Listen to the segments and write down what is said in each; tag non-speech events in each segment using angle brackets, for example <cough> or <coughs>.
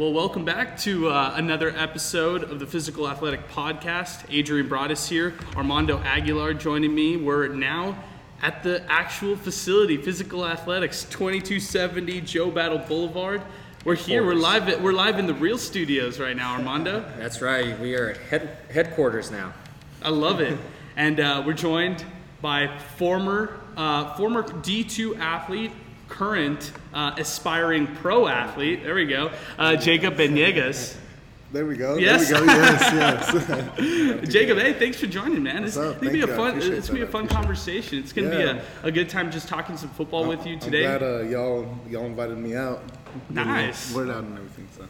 Well, welcome back to uh, another episode of the Physical Athletic Podcast. Adrian Broadus here, Armando Aguilar joining me. We're now at the actual facility, Physical Athletics, 2270 Joe Battle Boulevard. We're here. We're live. At, we're live in the real studios right now, Armando. That's right. We are at head, headquarters now. I love it, and uh, we're joined by former uh, former D2 athlete, current uh, aspiring pro athlete. There we go, uh, Jacob Benegas. There we go. Yes. There we go. Yes, yes. <laughs> <laughs> Jacob, hey, thanks for joining, man. Gonna be a you. Fun. It's gonna be a fun conversation. It's gonna Yeah. be a, a good time just talking some football with you today. I'm glad uh, y'all y'all invited me out. Nice. Word out and everything. So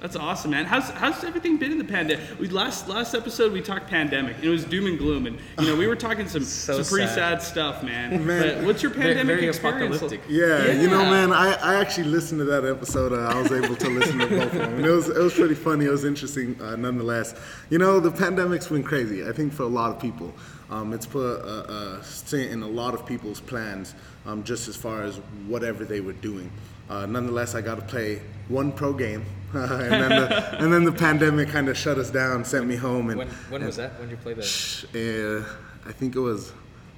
That's awesome, man. How's how's everything been in the pandemic? We last last episode we talked pandemic. and It was doom and gloom, and you know we were talking some So some pretty sad. sad. stuff, man. Man. But what's your pandemic very experience? apocalyptic. yeah, you know, man, I, I actually listened to that episode. Uh, I was able to listen to both of them, and it was it was pretty funny. It was interesting, uh, nonetheless. You know, the pandemic's been crazy. I think for a lot of people, um, it's put a, a stint in a lot of people's plans, um, just as far as whatever they were doing. Uh, nonetheless, I got to play one pro game, <laughs> and then the, and then the pandemic kind of shut us down, sent me home, and When, when was that? When did you play that? uh, I think it was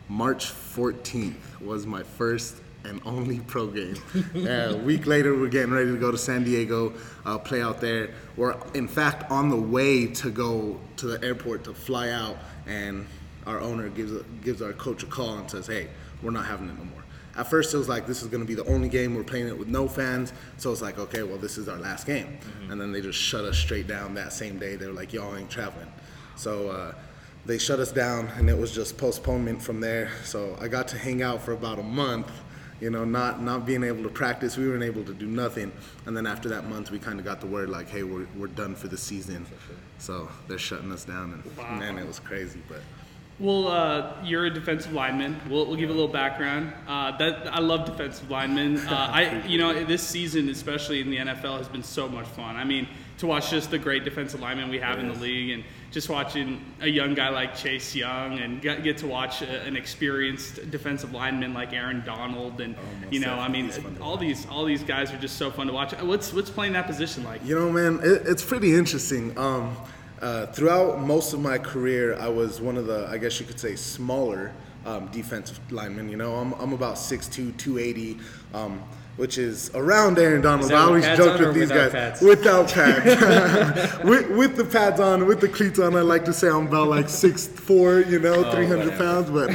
March 14th was my first and only pro game. <laughs> Uh, a week later, we're getting ready to go to San Diego, uh, play out there. We're in fact on the way to go to the airport to fly out, and our owner gives gives our coach a call and says, "Hey, we're not having it no more." At first, it was like this is going to be the only game we're playing it with no fans. So it's like, okay, well, this is our last game, and then they just shut us straight down that same day. They were like, "Y'all ain't traveling." So uh, they shut us down, and it was just postponement from there. So I got to hang out for about a month, you know, not not being able to practice. We weren't able to do nothing, and then after that month, we kind of got the word like, "Hey, we're we're done for the season." So they're shutting us down, and Wow. man, it was crazy. But Well, uh, you're a defensive lineman. We'll, we'll give a little background. Uh, that I love defensive linemen. Uh, <laughs> I, you know, this season, especially in the NFL, has been so much fun. I mean, to watch just the great defensive linemen we have in the league, and just watching a young guy like Chase Young, and get, get to watch a, an experienced defensive lineman like Aaron Donald, and most you know, I mean, all these all these guys are just so fun to watch. What's what's playing that position like? You know, man, it, it's pretty interesting. Um, uh, throughout most of my career, I was one of the, I guess you could say, smaller um, defensive linemen. You know, I'm, I'm about 6'2", 280, um, which is around Aaron Donald. I always pads joke with these without guys pads? without <laughs> pads, <laughs> with, with the pads on, with the cleats on. I like to say I'm about like 6'4", you know, 300 whatever. pounds, but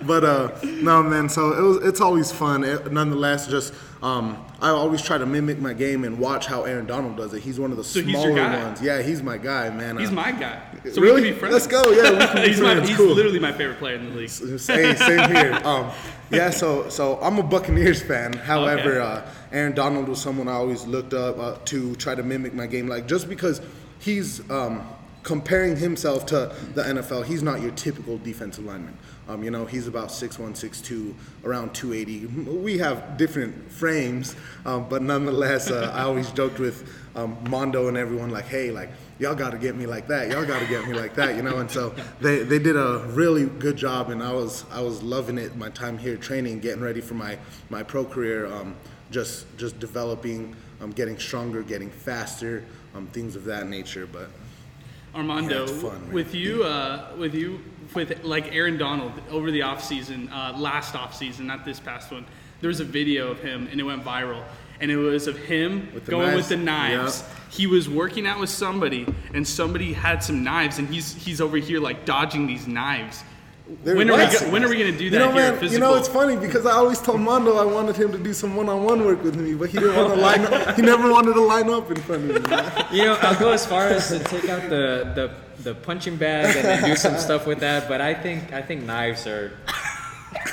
<laughs> but uh, no, man. So it was. It's always fun. It, nonetheless, just um, I always try to mimic my game and watch how Aaron Donald does it. He's one of the So smaller ones. Yeah, he's my guy, man. He's Uh, my guy. So really? we can be friends. Let's go. Yeah, we can <laughs> be he's my, he's Cool. literally my favorite player in the league. Same, same here. <laughs> Um, yeah, so so I'm a Buccaneers fan. However, Okay. uh, Aaron Donald was someone I always looked up uh, to try to mimic my game, like just because he's um, comparing himself to the NFL. He's not your typical defensive lineman. Um, you know, he's about 6'1", 6'2", around 280. We have different frames, um, but nonetheless, uh, I always joked with um, Mondo and everyone like, hey, like y'all got to get me like that. Y'all got to get me like that, you know. And so they, they did a really good job, and I was I was loving it. My time here training, getting ready for my my pro career, um, just just developing, um, getting stronger, getting faster, um, things of that nature. But Armando, Yeah, fun, with you, uh, with you, with like Aaron Donald over the offseason, uh, last off season, not this past one, there was a video of him and it went viral. And it was of him With going knives? with the knives. He was working out with somebody, and somebody had some knives, and he's he's over here like dodging these knives. They're When are, we, go- when are we gonna do that You know, here? man. physical? You know, it's funny because I always told Mondo I wanted him to do some one-on-one work with me, but he didn't want to <laughs> line up. He never wanted to line up in front of me. man. You know, I'll go as far as to take out the, the, the punching bag and then do some stuff with that. But I think I think knives are. <laughs>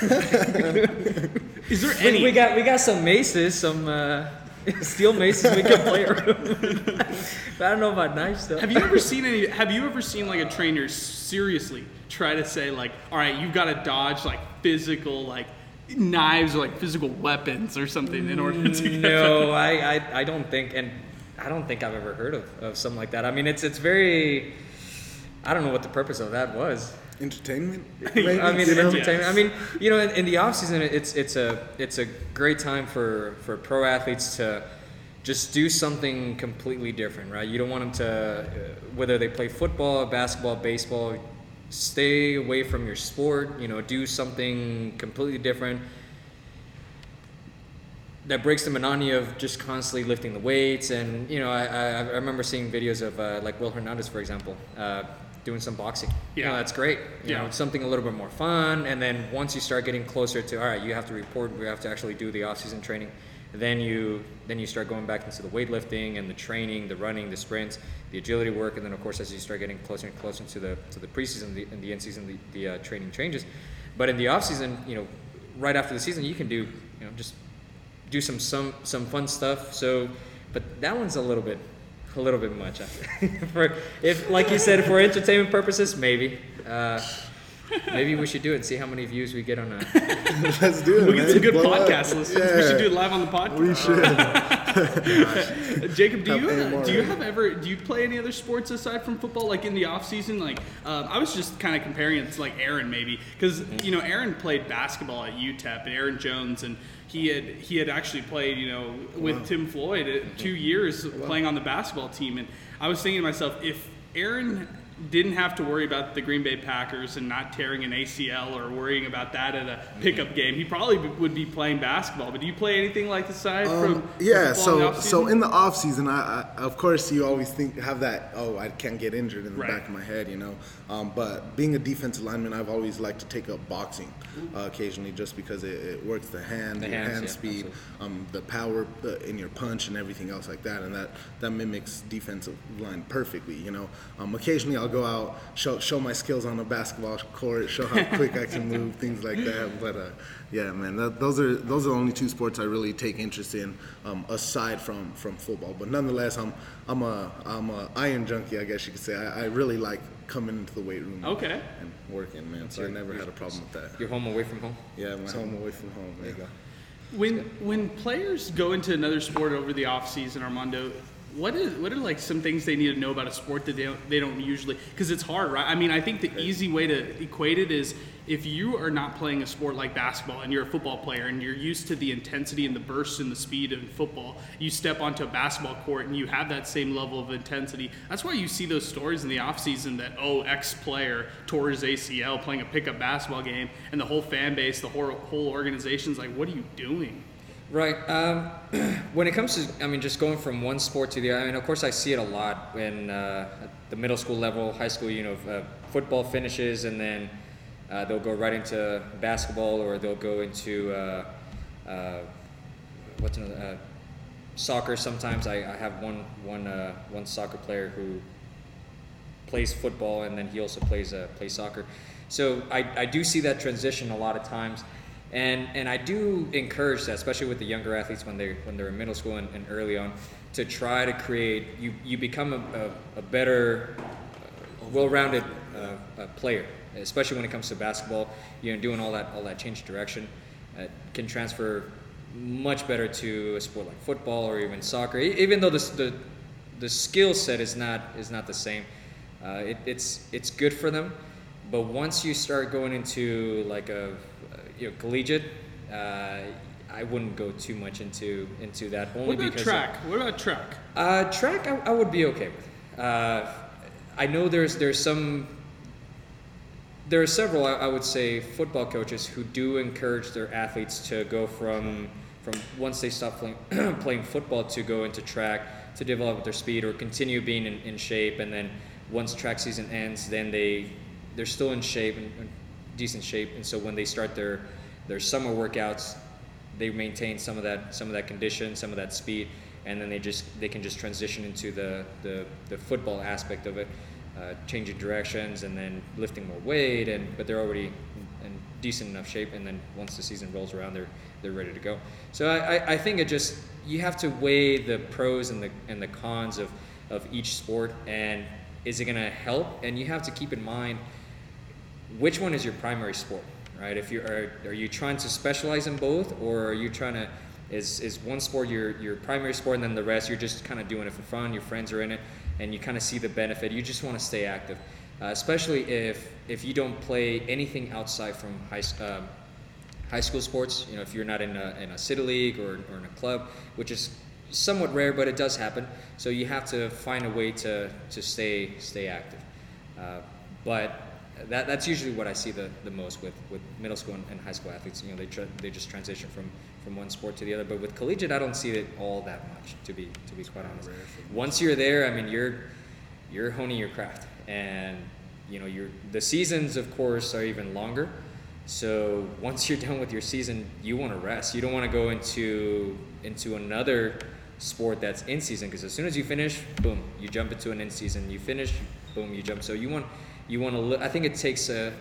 <laughs> Is there We, any? we got we got some maces, some uh, <laughs> steel maces we can play around. with. I don't know about knives though. Have you ever seen any? Have you ever seen like a trainer seriously try to say like, all right, you've got to dodge like physical like knives or like physical weapons or something in order to get No, I, I, I don't think, and I don't think I've ever heard of, of something like that. I mean, it's it's very. I don't know what the purpose of that was. Entertainment. <laughs> I mean, you know? entertainment. I mean, you know, in, in the off season, it's it's a it's a great time for for pro athletes to just do something completely different, right? You don't want them to, uh, whether they play football, basketball, baseball, stay away from your sport. You know, do something completely different that breaks the monotony of just constantly lifting the weights. And you know, I, I, I remember seeing videos of uh, like Will Hernandez, for example, uh, doing some boxing. You know, Yeah. that's great. You Yeah. know, something a little bit more fun. And then once you start getting closer to, all right, you have to report, we have to actually do the off-season training. Then you then you start going back into the weightlifting and the training, the running, the sprints, the agility work, and then of course as you start getting closer and closer to the to the preseason the, and the end season, the, the uh, training changes. But in the off season, you know, right after the season, you can do you know just do some some some fun stuff. So, but that one's a little bit a little bit much. <laughs> For if like you said for entertainment purposes, maybe. Uh, maybe we should do it and see how many views we get on a. <laughs> Let's do it. We'll get some good Blow up. podcast listeners. We should do it live on the podcast. We should. <laughs> Jacob, do Have you any do you have ever do you play any other sports aside from football, like in the off season? Like um, I was just kind of comparing it to like Aaron maybe because you know Aaron played basketball at UTEP and Aaron Jones and he had he had actually played you know with Tim Floyd two years playing on the basketball team. And I was thinking to myself if Aaron didn't have to worry about the Green Bay Packers and not tearing an ACL or worrying about that at a pickup game. He probably would be playing basketball. But do you play anything like aside side Um, yeah, from in the so so offseason? in the off season, I, I of course you always think have that oh I can't get injured in the Right. back of my head, you know. Um, but being a defensive lineman, I've always liked to take up boxing uh, occasionally, just because it, it works the hand, The your hands, hand yeah, speed, um, the power uh, in your punch, and everything else like that, and that that mimics defensive line perfectly, you know. Um, occasionally I'll go out show show my skills on the basketball court, show how <laughs> quick I can move, things like that. But uh, yeah, man, that, those are those are the only two sports I really take interest in, um, aside from from football. But nonetheless, I'm I'm a I'm a iron junkie, I guess you could say. I, I really like coming into the weight room. Okay. And working, man. So I never had a problem with that. You're home away from home. Yeah, my home away from home. There you go. When when players go into another sport over the off season, Armando, what is what are like some things they need to know about a sport that they don't, they don't usually because it's hard, right? I mean, I think the easy way to equate it is if you are not playing a sport like basketball and you're a football player and you're used to the intensity and the burst and the speed of football, you step onto a basketball court and you have that same level of intensity. That's why you see those stories in the offseason that oh, X player tore his ACL playing a pickup basketball game and the whole fan base, the whole whole organization's like, what are you doing? Right. Um, <clears throat> when it comes to, I mean, just going from one sport to the other, I mean, of course, I see it a lot when uh, the middle school level, high school, you know, uh, football finishes and then uh, they'll go right into basketball or they'll go into, uh, uh, what's another, uh, soccer sometimes. I, I have one, one, one soccer player who plays football and then he also plays plays soccer. So I, I do see that transition a lot of times, and and I do encourage that, especially with the younger athletes when they when they're in middle school and, and early on, to try to create you you become a, a, a better, uh, well-rounded uh, uh, player, especially when it comes to basketball. You know, doing all that all that change direction uh, can transfer much better to a sport like football or even soccer. Even though the the the skill set is not is not the same. Uh, it, it's it's good for them, but once you start going into like a, you know collegiate, uh, I wouldn't go too much into into that only What about because of- track? What about track? uh, track, I, I would be okay with. Uh, I know there's there's some. There are several, I, I would say, football coaches who do encourage their athletes to go from from once they stop playing <clears throat> playing football to go into track to develop their speed or continue being in, in shape, and then once track season ends, then they they're still in shape and decent shape, and so when they start their their summer workouts, they maintain some of that some of that condition, some of that speed, and then they just they can just transition into the the, the football aspect of it, uh, changing directions and then lifting more weight, and but they're already in, decent enough shape, and then once the season rolls around, they're they're ready to go. So I, I, I think it just you have to weigh the pros and the and the cons of of each sport, and is it going to help? And you have to keep in mind which one is your primary sport, right? If you are, are you trying to specialize in both, or are you trying to, is, is one sport your, your primary sport, and then the rest you're just kind of doing it for fun, your friends are in it, and you kind of see the benefit, you just want to stay active. Uh, especially if, if you don't play anything outside from high, um, high school sports, you know, if you're not in a, in a city league or, or in a club, which is somewhat rare, but it does happen. So you have to find a way to, to stay stay active. Uh, but that, that's usually what I see the, the most with, with middle school and, and high school athletes. You know, they tra- they just transition from, from one sport to the other. But with collegiate, I don't see it all that much. To be to be quite honest, once you're there, I mean, you're you're honing your craft, and you know, your the seasons, of course, are even longer. So once you're <laughs> done with your season, you want to rest. You don't want to go into into another sport that's in season because as soon as you finish, boom, you jump into an in season. You finish, boom, you jump. So you want you want to. Li- I think it takes a,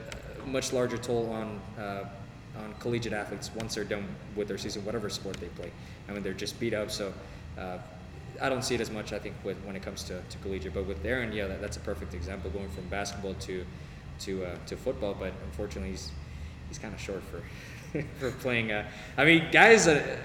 much larger toll on uh, on collegiate athletes once they're done with their season, whatever sport they play. I mean, they're just beat up. So. Uh, I don't see it as much. I think with, when it comes to, to collegiate, but with Aaron, yeah, that, that's a perfect example going from basketball to to uh, to football. But unfortunately, he's he's kind of short for <laughs> for playing. Uh, I mean, guys, uh,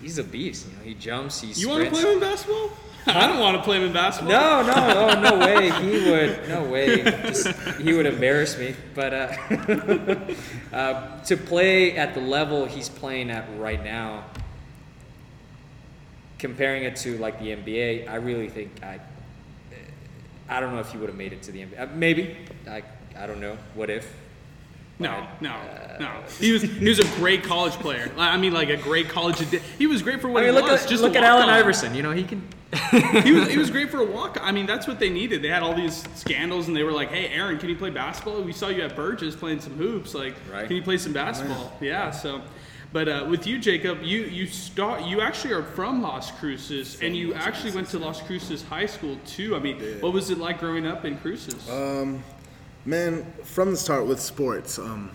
he's a beast. You know, he jumps, he You want to play him in basketball? <laughs> I don't want to play him in basketball. No, no, oh, no <laughs> way. He would, no way. Just, he would embarrass me. But uh, <laughs> uh, to play at the level he's playing at right now, comparing it to like the NBA, I really think I, I don't know if he would have made it to the NBA. Uh, maybe. I, I don't know. What if? No, no, uh, no. He was he was a great college player. I mean, like a great college. adi- He was great for what I mean, he look was. at just look at Allen. Iverson. You know, he can. <laughs> he was he was great for a walk. I mean, that's what they needed. They had all these scandals, and they were like, "Hey, Aaron, can you play basketball? We saw you at Burges playing some hoops. Like, Right. can you play some basketball?" Yeah. So, but uh, with you, Jacob, you you start. You actually are from Las Cruces, and you actually went to Las Cruces High School too. I mean, what was it like growing up in Cruces? Um, Man, from the start with sports, um,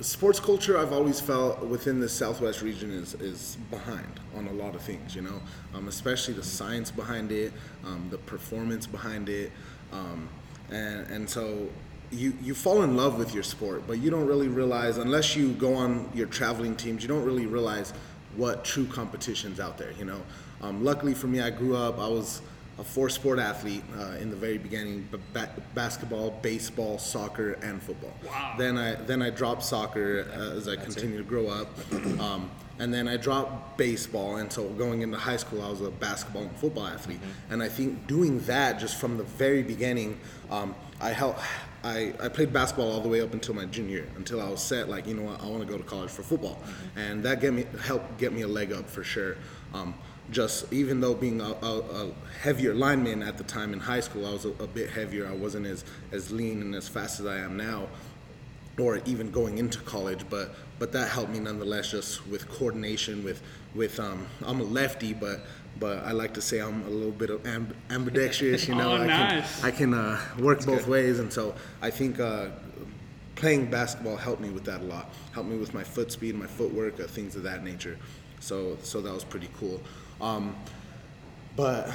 sports culture I've always felt within the Southwest region is, is behind on a lot of things, you know, um, especially the science behind it, um, the performance behind it, um, and and so you you fall in love with your sport, but you don't really realize unless you go on your traveling teams, you don't really realize what true competitions out there, you know. Um, luckily for me, I grew up. I was a four sport athlete uh, in the very beginning b- ba- basketball baseball soccer and football. Wow. then i then i dropped soccer uh, as i continued to grow up. Um, and then i dropped baseball and so going into high school i was a basketball and football athlete. And i think doing that just from the very beginning um, i helped I, I played basketball all the way up until my junior year, until I was set like you know what I want to go to college for football, and that get me helped get me a leg up for sure. Um, just even though being a, a, a heavier lineman at the time in high school, I was a, a bit heavier. I wasn't as as lean and as fast as I am now, or even going into college. But but that helped me nonetheless, just with coordination. With with um, I'm a lefty, but but I like to say I'm a little bit of amb- ambidextrous. You <laughs> know, Oh, I nice. can I can uh, work both ways, and so I think. Uh, Playing basketball helped me with that a lot. Helped me with my foot speed, my footwork, uh, things of that nature. So, so that was pretty cool. Um, but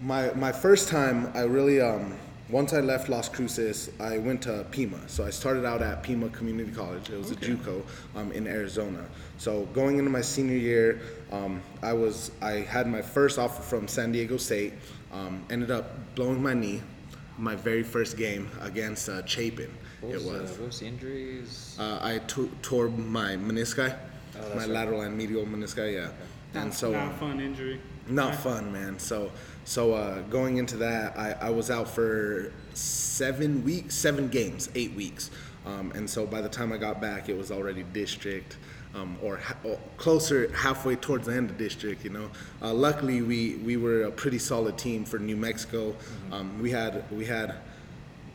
my my first time, I really um, once I left Las Cruces, I went to Pima. So I started out at Pima Community College. It was a JUCO um, in Arizona. So going into my senior year, um, I was I had my first offer from San Diego State. Um, ended up blowing my knee, my very first game against uh, Chapin. What was, it was. Uh, what was the injuries? Uh, I tore my meniscus, Oh, my right. lateral and medial meniscus. Yeah, and Not- so not fun injury. not fun, man. So so uh, going into that, I, I was out for seven weeks, seven games, eight weeks, um, and so by the time I got back, it was already district. Um, or, ha- or closer halfway towards the end of district, you know. Uh, luckily, we, we were a pretty solid team for New Mexico. Um, we had we had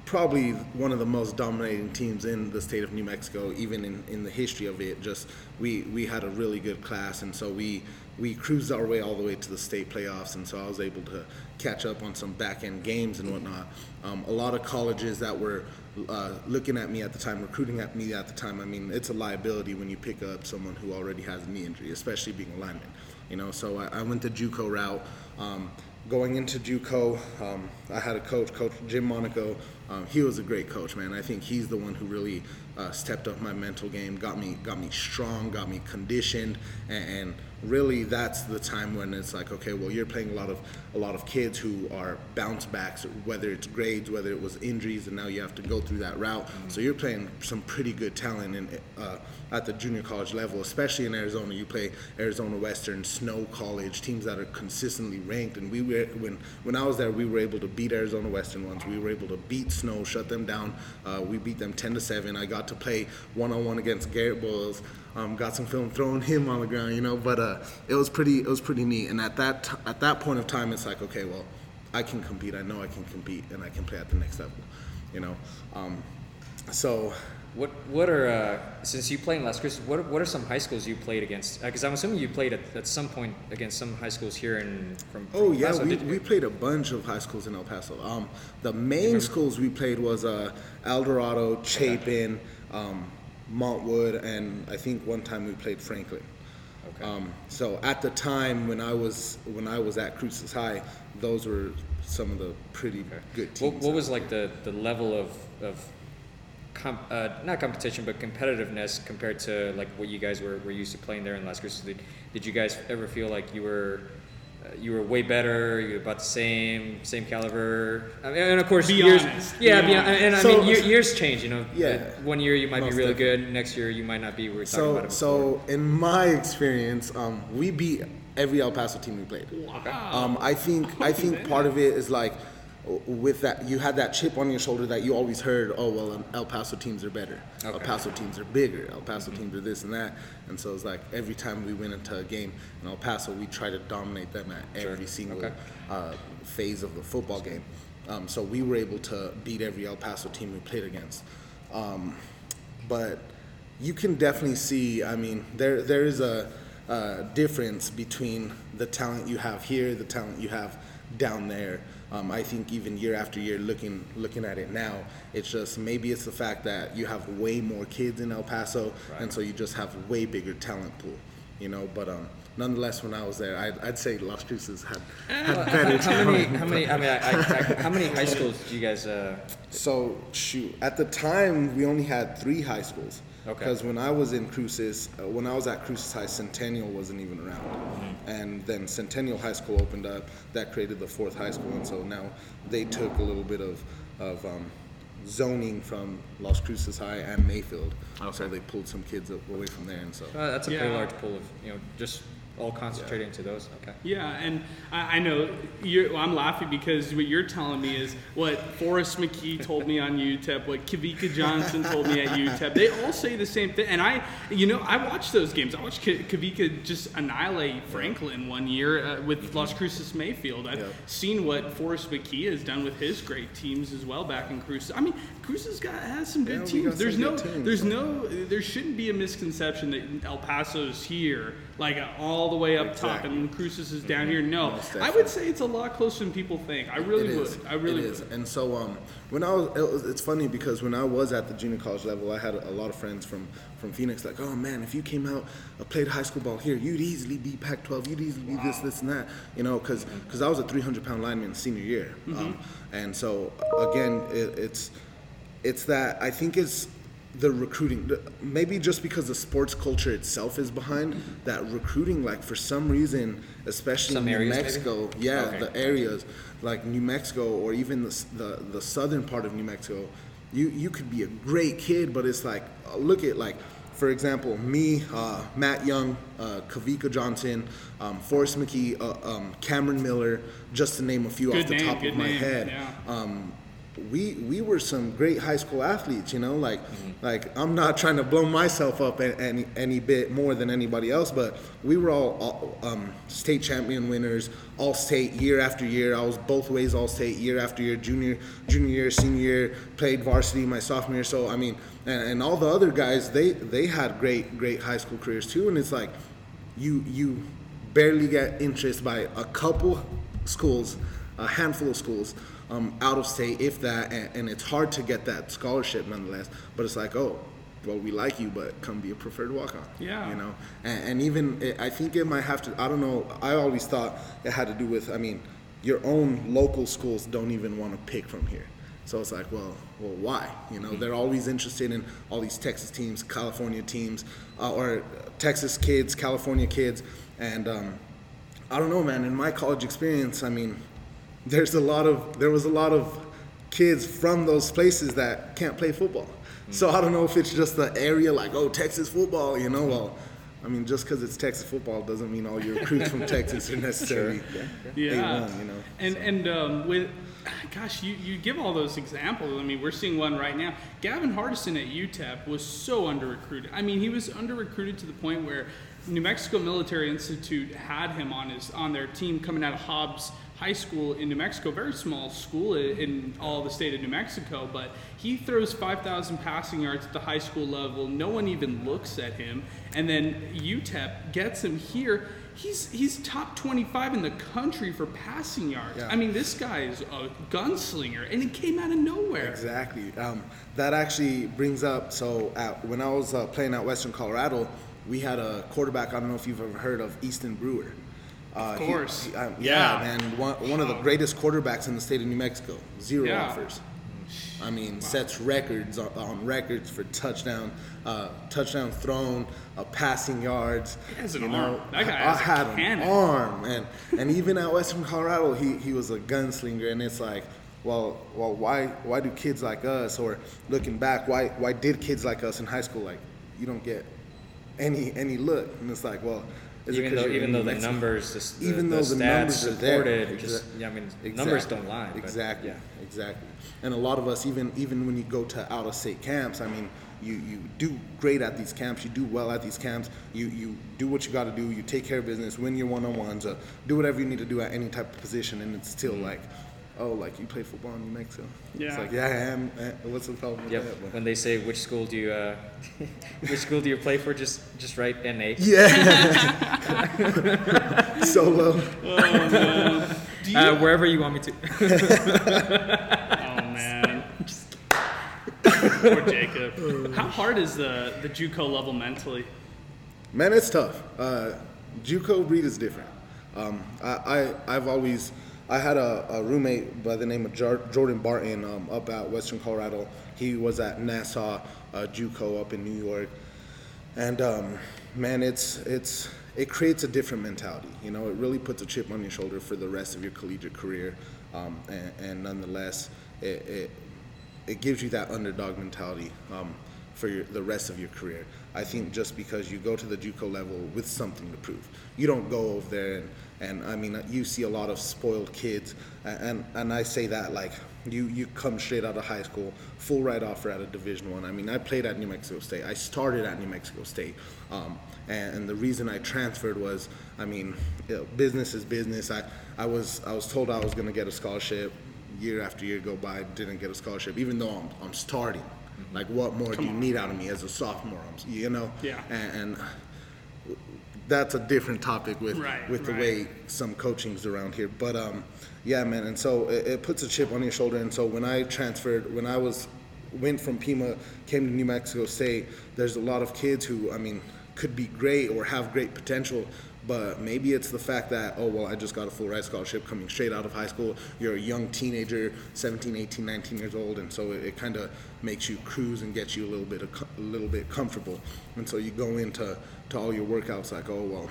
probably one of the most dominating teams in the state of New Mexico, even in, in the history of it. Just we we had a really good class, and so we we cruised our way all the way to the state playoffs, and so I was able to catch up on some back end games and whatnot. Um, a lot of colleges that were uh, looking at me at the time, recruiting at me at the time. I mean, it's a liability when you pick up someone who already has a knee injury, especially being a lineman. You know, so I, I went the JUCO route. Um, going into JUCO, um, I had a coach, Coach Jim Monaco. Um, he was a great coach, man. I think he's the one who really uh, stepped up my mental game, got me got me strong, got me conditioned, and, and really that's the time when it's like okay well you're playing a lot of a lot of kids who are bounce backs whether it's grades whether it was injuries and now you have to go through that route mm-hmm. so you're playing some pretty good talent and uh, at the junior college level especially in arizona you play arizona western snow college teams that are consistently ranked and we were when when i was there we were able to beat arizona western ones we were able to beat snow shut them down uh, we beat them 10 to 7 i got to play one-on-one against garrett boyles um, got some film throwing him on the ground, you know. But uh, it was pretty, it was pretty neat. And at that t- at that point of time, it's like, okay, well, I can compete. I know I can compete, and I can play at the next level, you know. Um, so. What what are uh, since you play in Las Cruces? What what are some high schools you played against? Because uh, I'm assuming you played at, at some point against some high schools here in from. from oh yeah, we, we played a bunch of high schools in El Paso. Um, the main schools we played was uh, El Dorado, Chapin. Um, Montwood, and I think one time we played Franklin. Okay. Um, so at the time when I was when I was at Cruces High, those were some of the pretty okay. good teams. What, what, was like the, the level of, of comp, uh, not competition but competitiveness compared to like what you guys were, were used to playing there in Las Cruces? Did, did you guys ever feel like you were you were way better. You were about the same, same caliber. I mean, and of course, be years. Honest. Yeah, be and I so, mean, years change. You know, yeah. One year you might be really definitely. good. Next year you might not be. We are talking so, about it So, in my experience, um, we beat every El Paso team we played. Wow. Um, I think I think part of it is like with that you had that chip on your shoulder that you always heard oh well el paso teams are better okay. el paso teams are bigger el paso mm-hmm. teams are this and that and so it's like every time we went into a game in el paso we try to dominate them at sure. every single okay. uh, phase of the football game um, so we were able to beat every el paso team we played against um, but you can definitely see i mean there there is a, a difference between the talent you have here the talent you have down there um, I think even year after year, looking looking at it now, it's just maybe it's the fact that you have way more kids in El Paso, right. and so you just have way bigger talent pool, you know. But um, nonetheless, when I was there, I'd, I'd say Las Cruces had, had uh, better how, how many? How many? I mean, I, I, how many high schools do you guys? Uh, so shoot, at the time we only had three high schools. Because okay. when I was in Cruces, uh, when I was at Cruces High, Centennial wasn't even around. Mm-hmm. And then Centennial High School opened up. That created the fourth high school. And so now they took a little bit of, of um, zoning from Las Cruces High and Mayfield. Okay. So they pulled some kids away from there. And so uh, that's a yeah. pretty large pool of, you know, just all concentrating yeah. to those. Okay. Yeah, and I, I know well, I'm laughing because what you're telling me is what Forrest McKee told me on UTEP, what Kavika Johnson told me at UTEP. They all say the same thing, and I, you know, I watched those games. I watched Kavika just annihilate Franklin one year uh, with mm-hmm. Las Cruces Mayfield. I've yep. seen what Forrest McKee has done with his great teams as well back in Cruces. I mean, Cruces got has some good yeah, teams. There's no, teams, there's no, there shouldn't be a misconception that El Paso's here like all the way up exactly. top, and Cruces is down mm-hmm. here. No, I would say it's a lot closer than people think. I really would. I really it would. Is. And so, um, when I was, it was, it's funny because when I was at the junior college level, I had a, lot of friends from from Phoenix. Like, oh man, if you came out, uh, played high school ball here, you'd easily be Pac-12. You'd easily be this, this, and that. You know, because because I was a 300 pound lineman senior year, mm-hmm. um, and so again, it, it's it's that I think it's the recruiting maybe just because the sports culture itself is behind that recruiting like for some reason especially some in new mexico maybe? yeah okay. the areas like new mexico or even the, the, the southern part of new mexico you you could be a great kid but it's like uh, look at like for example, me, uh, Matt Young, uh, Kavika Johnson, um, Forrest McKee, uh, um, Cameron Miller, just to name a few good off the name, top of my name. head. Yeah. Um, we we were some great high school athletes, you know. Like mm-hmm. like I'm not trying to blow myself up any any bit more than anybody else, but we were all, all um, state champion winners, all state year after year. I was both ways all state year after year, junior junior year, senior year, played varsity my sophomore year. So I mean, and, and all the other guys they they had great great high school careers too. And it's like you you barely get interest by a couple schools, a handful of schools um, out of state, if that, and, and, it's hard to get that scholarship nonetheless. But it's like, oh, well, we like you, but come be a preferred walk-on. Yeah. You know, and, and even it, I think it might have to. I don't know. I always thought it had to do with. I mean, your own local schools don't even want to pick from here. So it's like, well, well, why? You know, they're always interested in all these Texas teams, California teams, uh, or Texas kids, California kids, and um, I don't know, man. In my college experience, I mean, there's a lot of there was a lot of kids from those places that can't play football. So I don't know if it's just the area, like oh Texas football, you know. Well, I mean, just because it's Texas football doesn't mean all your recruits from <laughs> Texas are necessarily Yeah. A1, you know. And and um, with, gosh, you, you give all those examples. I mean, we're seeing one right now. Gavin Hardison at UTEP was so under recruited. I mean, he was under recruited to the point where New Mexico Military Institute had him on his on their team coming out of Hobbs High School in New Mexico, very small school in all the state of New Mexico, but he throws 5,000 passing yards at the high school level. No one even looks at him. And then UTEP gets him here. He's, he's top 25 in the country for passing yards. Yeah. I mean, this guy is a gunslinger, and it came out of nowhere. Exactly. Um, that actually brings up. So at, when I was uh, playing at Western Colorado, we had a quarterback. I don't know if you've ever heard of Easton Brewer. Uh, Of course. he- um, Yeah. yeah, man. One, one of the greatest quarterbacks in the state of New Mexico. Zero Yeah. offers. I mean, sets records on, on records for touchdown, uh, touchdown thrown, uh, passing yards. He has an you arm. know. That guy I, has I a had cannon. an arm, and and even at Western Colorado, he, he was a gunslinger, and it's like, well, well, why why do kids like us, or looking back, why why did kids like us in high school like you don't get any any look, and it's like, well, is even though even though the Mexico? numbers, the, <laughs> the, even the though the stats numbers are there, just yeah, I mean, exactly. numbers don't lie. but, Exactly. Yeah. Exactly. And a lot of us, even even when you go to out of state camps, I mean, you you do great at these camps. You do well at these camps. You you do what you got to do. You take care of business. Win your one on ones. Uh, do whatever you need to do at any type of position. And it's still like, oh, like you play football in New Mexico. Yeah. It's like yeah, I am. What's the problem with Yep. that? But- When they say which school do you uh, <laughs> which school do you play for, just just write NA. Yeah. Solo. Do you, Uh, wherever you want me to. oh man, poor Jacob. How hard is the the JUCO level mentally? Man, it's tough. Uh, JUCO breed is different. Um, I, I I've always I had a, a roommate by the name of Jar- Jordan Barton um, up at Western Colorado. He was at Nassau uh, JUCO up in New York, and um, man, it's it's it creates a different mentality. You know, it really puts a chip on your shoulder for the rest of your collegiate career, um, and, and nonetheless, it, it it gives you that underdog mentality um, for your, the rest of your career. I think just because you go to the JUCO level with something to prove, you don't go over there and, and I mean you see a lot of spoiled kids, and and I say that like you you come straight out of high school, full ride offer at a Division One. I. I mean I played at New Mexico State. I started at New Mexico State, um, and, and the reason I transferred was I mean you know, business is business. I I was I was told I was going to get a scholarship year after year go by, didn't get a scholarship, even though I'm, I'm starting. Like, what more do you need out of me as a sophomore? You know? Yeah. And, and that's a different topic with Right, with the right. way some coaching's around here. But um, yeah, man. And so it, it puts a chip on your shoulder. And so when I transferred, when I was went from Pima, came to New Mexico State, there's a lot of kids who, I mean, could be great or have great potential. But maybe it's the fact that, oh, well, I just got a full ride scholarship coming straight out of high school. You're a young teenager, 17, 18, 19 years old. And so it, it kind of makes you cruise and gets you a little bit, a little bit comfortable. And so you go into to all your workouts like, oh, well,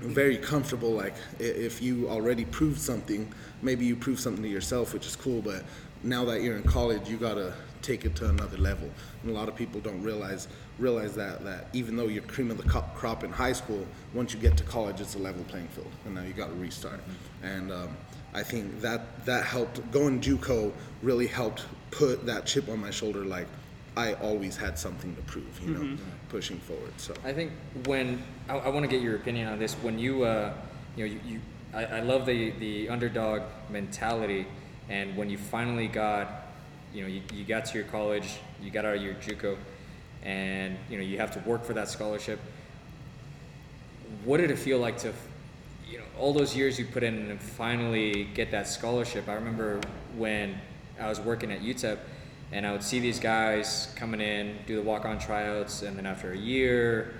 very comfortable. Like if you already proved something, maybe you proved something to yourself, which is cool. But now that you're in college, you gotta take it to another level. And a lot of people don't realize realize that that even though you're cream of the crop in high school, once you get to college, it's a level playing field, and now you got to restart. And um, I think that that helped. Going JUCO really helped put that chip on my shoulder. Like I always had something to prove, you know, pushing forward. So. I think when I, I want to get your opinion on this. When you, uh, you know, you, you I, I love the the underdog mentality, and when you finally got, you know, you, you got to your college, you got out of your JUCO, and you know you have to work for that scholarship. What did it feel like to, you know, all those years you put in and finally get that scholarship? I remember when I was working at UTEP, and I would see these guys coming in, do the walk-on tryouts, and then after a year,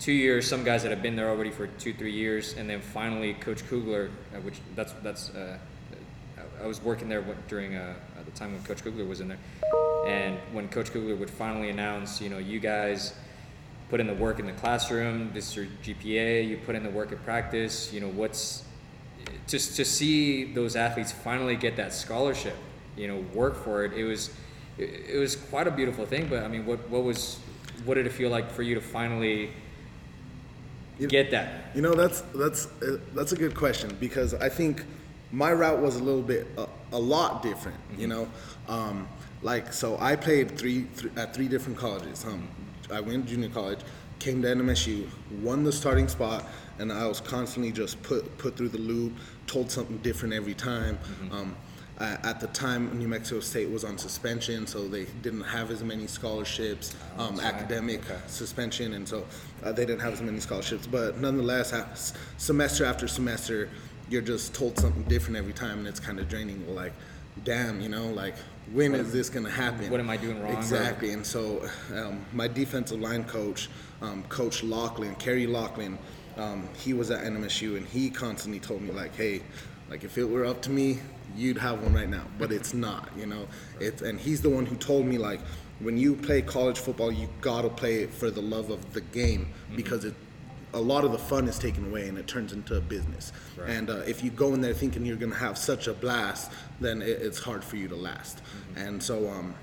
two years. Some guys that have been there already for two, three years, and then finally Coach Kugler, uh, which that's that's. Uh, I was working there during uh, at the time when Coach Kugler was in there, and when Coach Kugler would finally announce, you know, you guys put in the work in the classroom. This is your GPA. You put in the work at practice. You know, what's just to see those athletes finally get that scholarship. You know, work for it. It was it, was quite a beautiful thing. But I mean, what what was what did it feel like for you to finally You- get that? You know, that's that's uh, that's a good question because I think my route was a little bit a, a lot different. You know, um, like so I played three, th- at three different colleges. Um, I went to junior college, came to NMSU, won the starting spot, and I was constantly just put put through the loop, told something different every time. Um, a- at the time, New Mexico State was on suspension, so they didn't have as many scholarships, um, that's right. academic suspension, and so uh, they didn't have as many scholarships. But nonetheless, semester after semester, you're just told something different every time, and it's kind of draining. Well, like, damn, you know, like, when is this going to happen? what am I doing wrong? Exactly. And so, um, my defensive line coach, um, Coach Locklin, Kerry Locklin, um, he was at NMSU, and he constantly told me, like, hey, like, if it were up to me, you'd have one right now, but it's not, you know. It's and he's the one who told me like, when you play college football, you gotta play it for the love of the game Mm-hmm. because it, a lot of the fun is taken away and it turns into a business. And uh, if you go in there thinking you're gonna have such a blast, then it, it's hard for you to last. Mm-hmm. And so, um,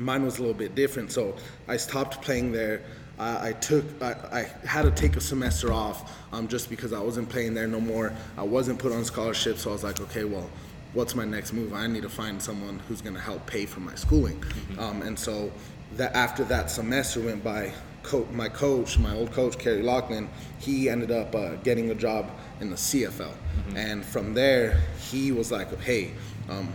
mine was a little bit different. So I stopped playing there. I, I took, I, I had to take a semester off um, just because I wasn't playing there no more. I wasn't put on scholarship, so I was like, okay, well, what's my next move? I need to find someone who's going to help pay for my schooling. Um, and so that after that semester went by, co- my coach, my old coach Kerry Locklin, he ended up uh, getting a job in the CFL, and from there he was like, hey. Um,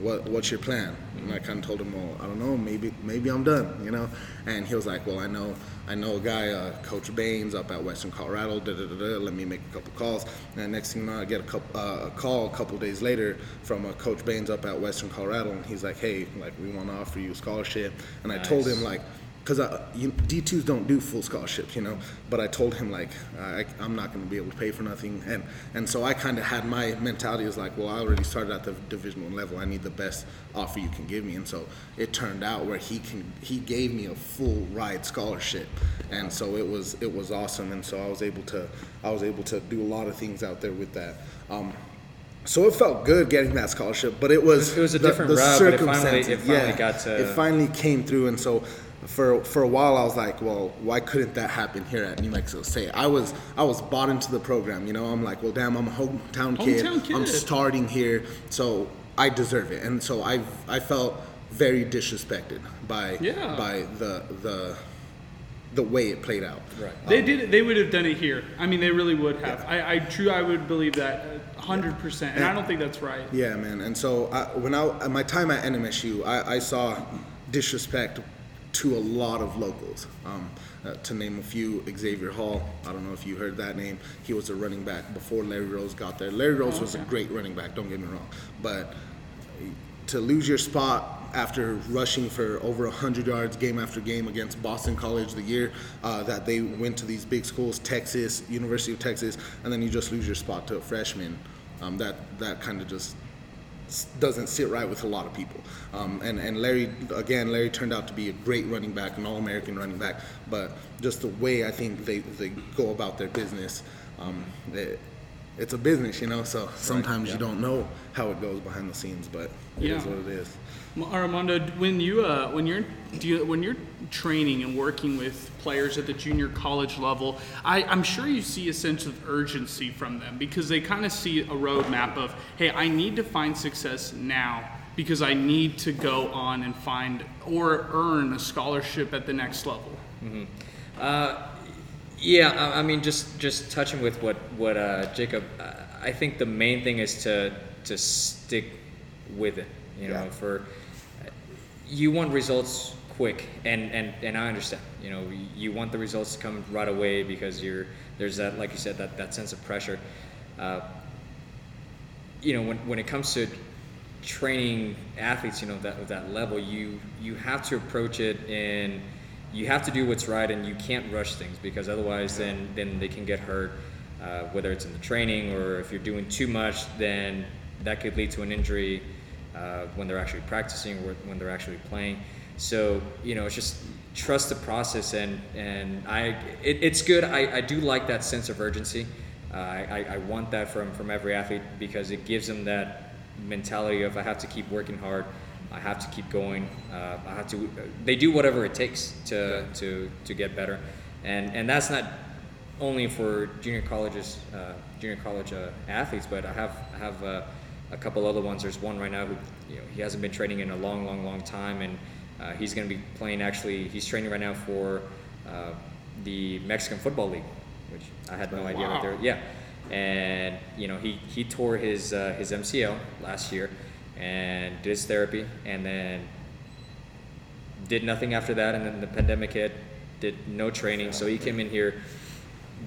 what what's your plan? And I kind of told him, well, I don't know, maybe maybe I'm done, you know. And he was like, well, I know I know a guy, uh, Coach Bains, up at Western Colorado. Da, da, da, da, let me make a couple calls. And next thing you know, I get a couple uh, a call a couple days later from uh, Coach Bains up at Western Colorado, and he's like, hey, like we want to offer you a scholarship. And I told him like because D2s don't do full scholarships, you know. But I told him like I, I'm not going to be able to pay for nothing, and and so I kind of had my mentality was like, well, I already started at the Division One level. I need the best offer you can give me, and so it turned out where he can he gave me a full ride scholarship, and so it was it was awesome, and so I was able to I was able to do a lot of things out there with that. Um, so it felt good getting that scholarship, but it was It was a different route, but it finally- it finally yeah, got to- it finally came through, and so for for a while I was like, well, why couldn't that happen here at New Mexico State? I was I was bought into the program, you know. I'm like, well, damn, I'm a hometown kid. Hometown kid. I'm starting here, so I deserve it, and so I I felt very disrespected by Yeah. by the the the way it played out. Right. Um, they did. it- They would have done it here. I mean, they really would have. I, I true. I would believe that hundred percent, and I don't think that's right. Yeah, man. And so I, when I my time at NMSU, I, I saw disrespect to a lot of locals. Um, uh, to name a few, Xavier Hall. I don't know if you heard that name. He was a running back before Larry Rose got there. Larry Rose was a great running back. Don't get me wrong, but to lose your spot after rushing for over 100 yards game after game against Boston College the year uh, that they went to these big schools, Texas, University of Texas, and then you just lose your spot to a freshman. Um, that that kind of just doesn't sit right with a lot of people. Um, and, and Larry, again, Larry turned out to be a great running back, an All American running back, but just the way I think they, they go about their business, um, it, it's a business, you know, so sometimes you don't know how it goes behind the scenes, but it is Yeah. what it is. Armando, when you uh, when you're you, when you're training and working with players at the junior college level, I, I'm sure you see a sense of urgency from them because they kind of see a roadmap of, hey, I need to find success now because I need to go on and find or earn a scholarship at the next level. Uh, Yeah, I, I mean, just just touching with what what uh, Jacob, uh, I think the main thing is to to stick with it. You know, Yeah. for you want results quick, and and and I understand. You know, you want the results to come right away because you're there's that, like you said, that that sense of pressure. Uh, you know, when, when it comes to training athletes, you know, that of that level, you you have to approach it in you have to do what's right, and you can't rush things because otherwise, then then they can get hurt. Uh, whether it's in the training or if you're doing too much, then that could lead to an injury uh, when they're actually practicing or when they're actually playing. So you know, it's just trust the process, and and I it, it's good. I, I do like that sense of urgency. Uh, I, I want that from from every athlete because it gives them that mentality of I have to keep working hard. I have to keep going. Uh, I have to. They do whatever it takes to to to get better, and and that's not only for junior colleges, uh, junior college uh, athletes, but I have I have uh, a couple other ones. There's one right now who you know he hasn't been training in a long, long, long time, and uh, he's going to be playing. Actually, he's training right now for uh, the Mexican Football League, which I had no idea Wow. they're. Yeah, and you know he he tore his uh, his MCL last year, and did his therapy, and then did nothing after that, and then the pandemic hit. Did no training, so he came in here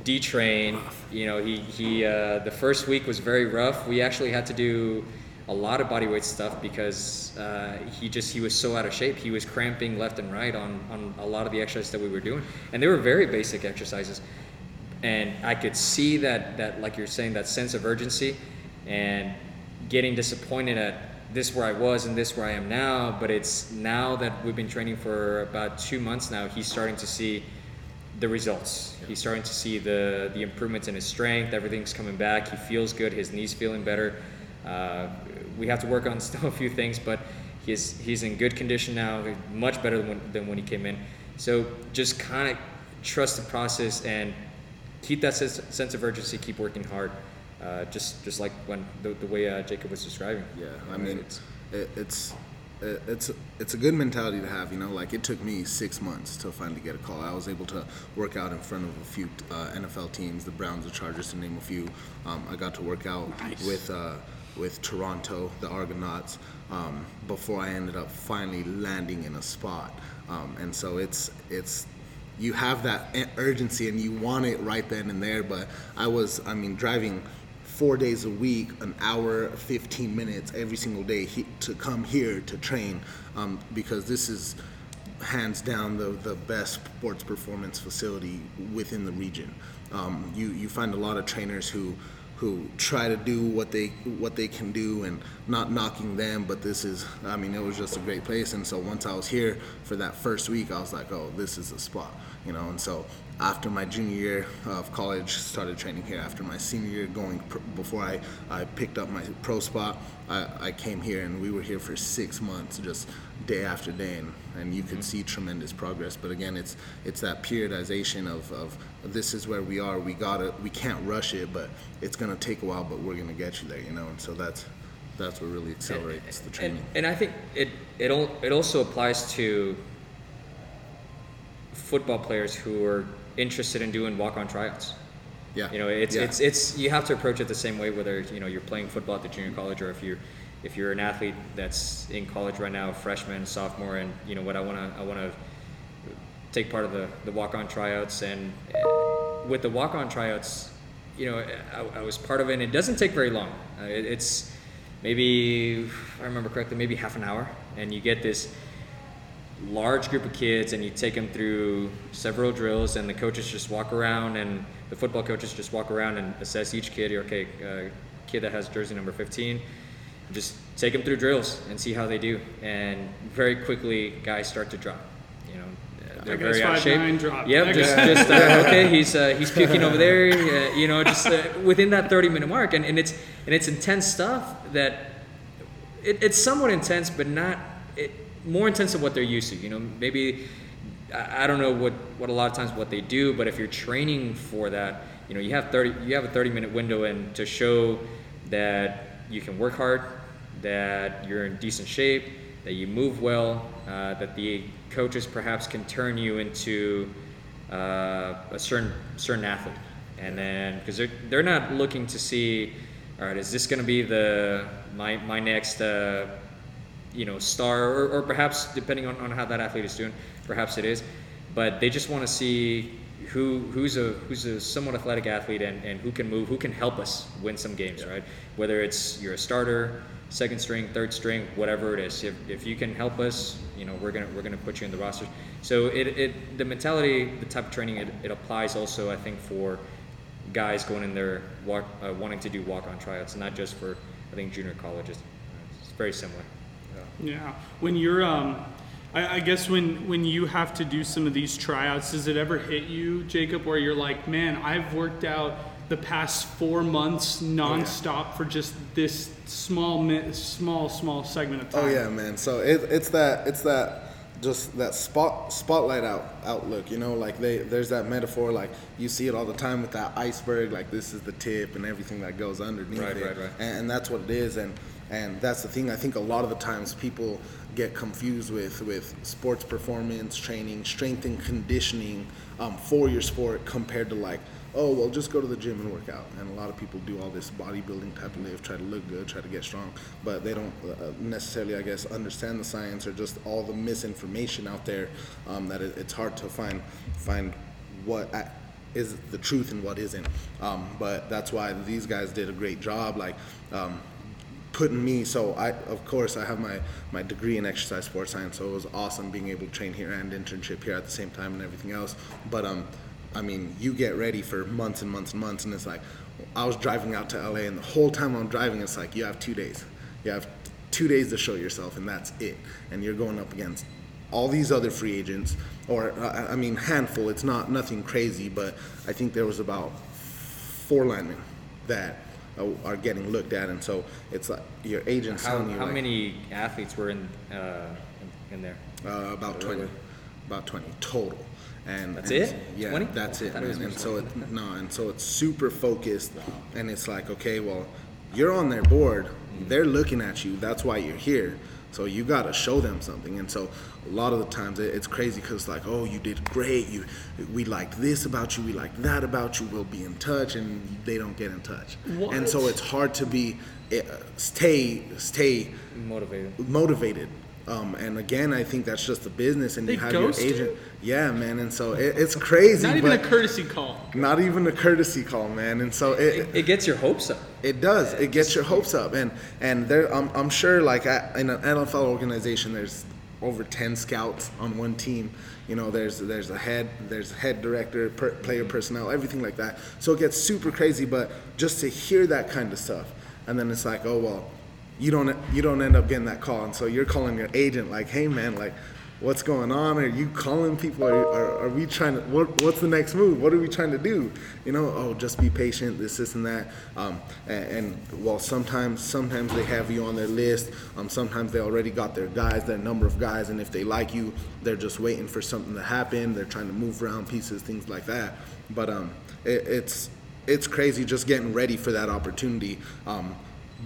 detrain. You know, he he uh, the first week was very rough. We actually had to do a lot of bodyweight stuff because uh, he just he was so out of shape. He was cramping left and right on on a lot of the exercises that we were doing, and they were very basic exercises. And I could see that that like you're saying that sense of urgency, and getting disappointed at this where I was and this where I am now. But it's now that we've been training for about two months now. He's starting to see the results. He's starting to see the the improvements in his strength. Everything's coming back. He feels good. His knees feeling better. Uh, we have to work on <laughs> still a few things, but he's he's in good condition now. Much better than when, than when he came in. So just kind of trust the process and keep that sense, sense of urgency. Keep working hard. Uh, just just like when the, the way uh, Jacob was describing. Yeah, I mean, it's- it, it's it, it's it's a good mentality to have. You know, like it took me six months to finally get a call. I was able to work out in front of a few uh, NFL teams, the Browns, the Chargers, to name a few. Um, I got to work out Nice. with uh, with Toronto, the Argonauts, um, before I ended up finally landing in a spot. Um, and so it's it's you have that urgency and you want it right then and there. But I was, I mean, driving four days a week, an hour, 15 minutes every single day he, to come here to train um, because this is hands down the, the best sports performance facility within the region. Um, you, you find a lot of trainers who who try to do what they what they can do and not knocking them but this is I mean it was just a great place and so once I was here for that first week I was like oh this is a spot you know and so after my junior year of college started training here. After my senior year going pr- before I, I picked up my pro spot I, I came here and we were here for six months just day after day and, and you could see tremendous progress. But again it's it's that periodization of, of this is where we are. We gotta we can't rush it but it's gonna take a while but we're gonna get you there you know? And so that's that's what really accelerates the and, training. and I think it it it also applies to football players who are interested in doing walk-on tryouts. yeah You know, it's Yeah. it's it's you have to approach it the same way whether you know you're playing football at the junior college or if you're if you're an athlete that's in college right now, freshman, sophomore, and you know what I want to I want to take part of the the walk-on tryouts and uh, with the walk-on tryouts, you know, I, I was part of it. and It doesn't take very long. Uh, it, it's maybe if I remember correctly, maybe half an hour, and you get this large group of kids and you take them through several drills and the coaches just walk around and the football coaches just walk around and assess each kid okay uh, kid that has jersey number 15 just take them through drills and see how they do. And very quickly guys start to drop you know they're very out of shape. 5'9", drop. yep just, just uh, <laughs> okay he's uh, he's puking over there uh, you know just uh, within that 30 minute mark. And, and it's and it's intense stuff that it, it's somewhat intense, but not it, more intense than what they're used to. You know, maybe I, don't know what, what a lot of times what they do, but if you're training for that, you know, you have thirty you have a thirty minute window and to show that you can work hard, that you're in decent shape, that you move well, uh, that the coaches perhaps can turn you into uh, a certain certain athlete, and then because they're they're not looking to see, all right, is this going to be the my my next uh, you know star, or, or perhaps depending on, on how that athlete is doing, perhaps it is, but they just want to see who who's a who's a somewhat athletic athlete and, and who can move, who can help us win some games, right? Whether it's you're a starter, second string, third string, whatever it is. If, if you can help us, you know, we're gonna we're gonna put you in the roster. So it, it the mentality, the type of training it, it applies also I think for guys going in there walk, uh, wanting to do walk on tryouts, not just for I think junior colleges. It's very similar. Yeah. When you're, um, I, I guess when when you have to do some of these tryouts, does it ever hit you, Jacob, where you're like, man, I've worked out the past four months nonstop for just this small, small, small segment of time? Oh yeah, man. So it, it's that it's that just that spot spotlight out outlook. You know, like they there's that metaphor. Like you see it all the time with that iceberg. Like this is the tip and everything that goes underneath Right, it. right, right. And, and that's what it is. And and that's the thing. I think a lot of the times people get confused with with sports performance training, strength and conditioning um, for your sport compared to like oh well just go to the gym and work out. And a lot of people do all this bodybuilding type of live try to look good try to get strong. But they don't uh, necessarily i guess understand the science or just all the misinformation out there um, that it, it's hard to find find what a- is the truth and what isn't. Um, but that's why these guys did a great job. Like um, putting me so i of course i have my my degree in exercise sports science so it was awesome being able to train here and internship here at the same time and everything else. But um i mean you get ready for months and months and months and it's like i was driving out to la and the whole time i'm driving it's like you have two days. You have two days to show yourself and that's it. And you're going up against all these other free agents or uh, i mean handful. It's not nothing crazy but i think there was about four linemen that are getting looked at, and so it's like your agent's How, telling you how like, many athletes were in uh, in, there? uh, about twenty, about twenty total. And That's and it? Yeah, 20? that's it, man. And so it, <laughs> no, and so it's super focused, and it's like, okay, well, you're on their board, Mm-hmm. they're looking at you. That's why you're here. So you got to show them something. And so a lot of the times it, it's crazy because like, oh, you did great. You, we like this about you. We like that about you. We'll be in touch, and they don't get in touch. What? And so it's hard to be, uh, stay, stay Motivated. motivated. Um, and again, I think that's just the business, and They you have ghost your you? agent. Yeah, man, and so it, it's crazy. Not even a courtesy call. not even a courtesy call, man. And so it, It gets your hopes up. it does. It gets your hopes up, and and there, I'm, I'm sure, like at, in an NFL organization, there's over ten scouts on one team. You know, there's there's a head, there's a head director, per, player personnel, everything like that. So it gets super crazy. But just to hear that kind of stuff, and then it's like, oh well, you don't you don't end up getting that call, and so you're calling your agent like, hey man, like. What's going on? Are you calling people? Are, are, are we trying to? What, what's the next move? What are we trying to do? You know, oh, just be patient. This, this, and that. Um, and, and while sometimes, sometimes they have you on their list. Um, sometimes they already got their guys, their number of guys, and if they like you, they're just waiting for something to happen. They're trying to move around pieces, things like that. But um, it, it's it's crazy just getting ready for that opportunity. Um,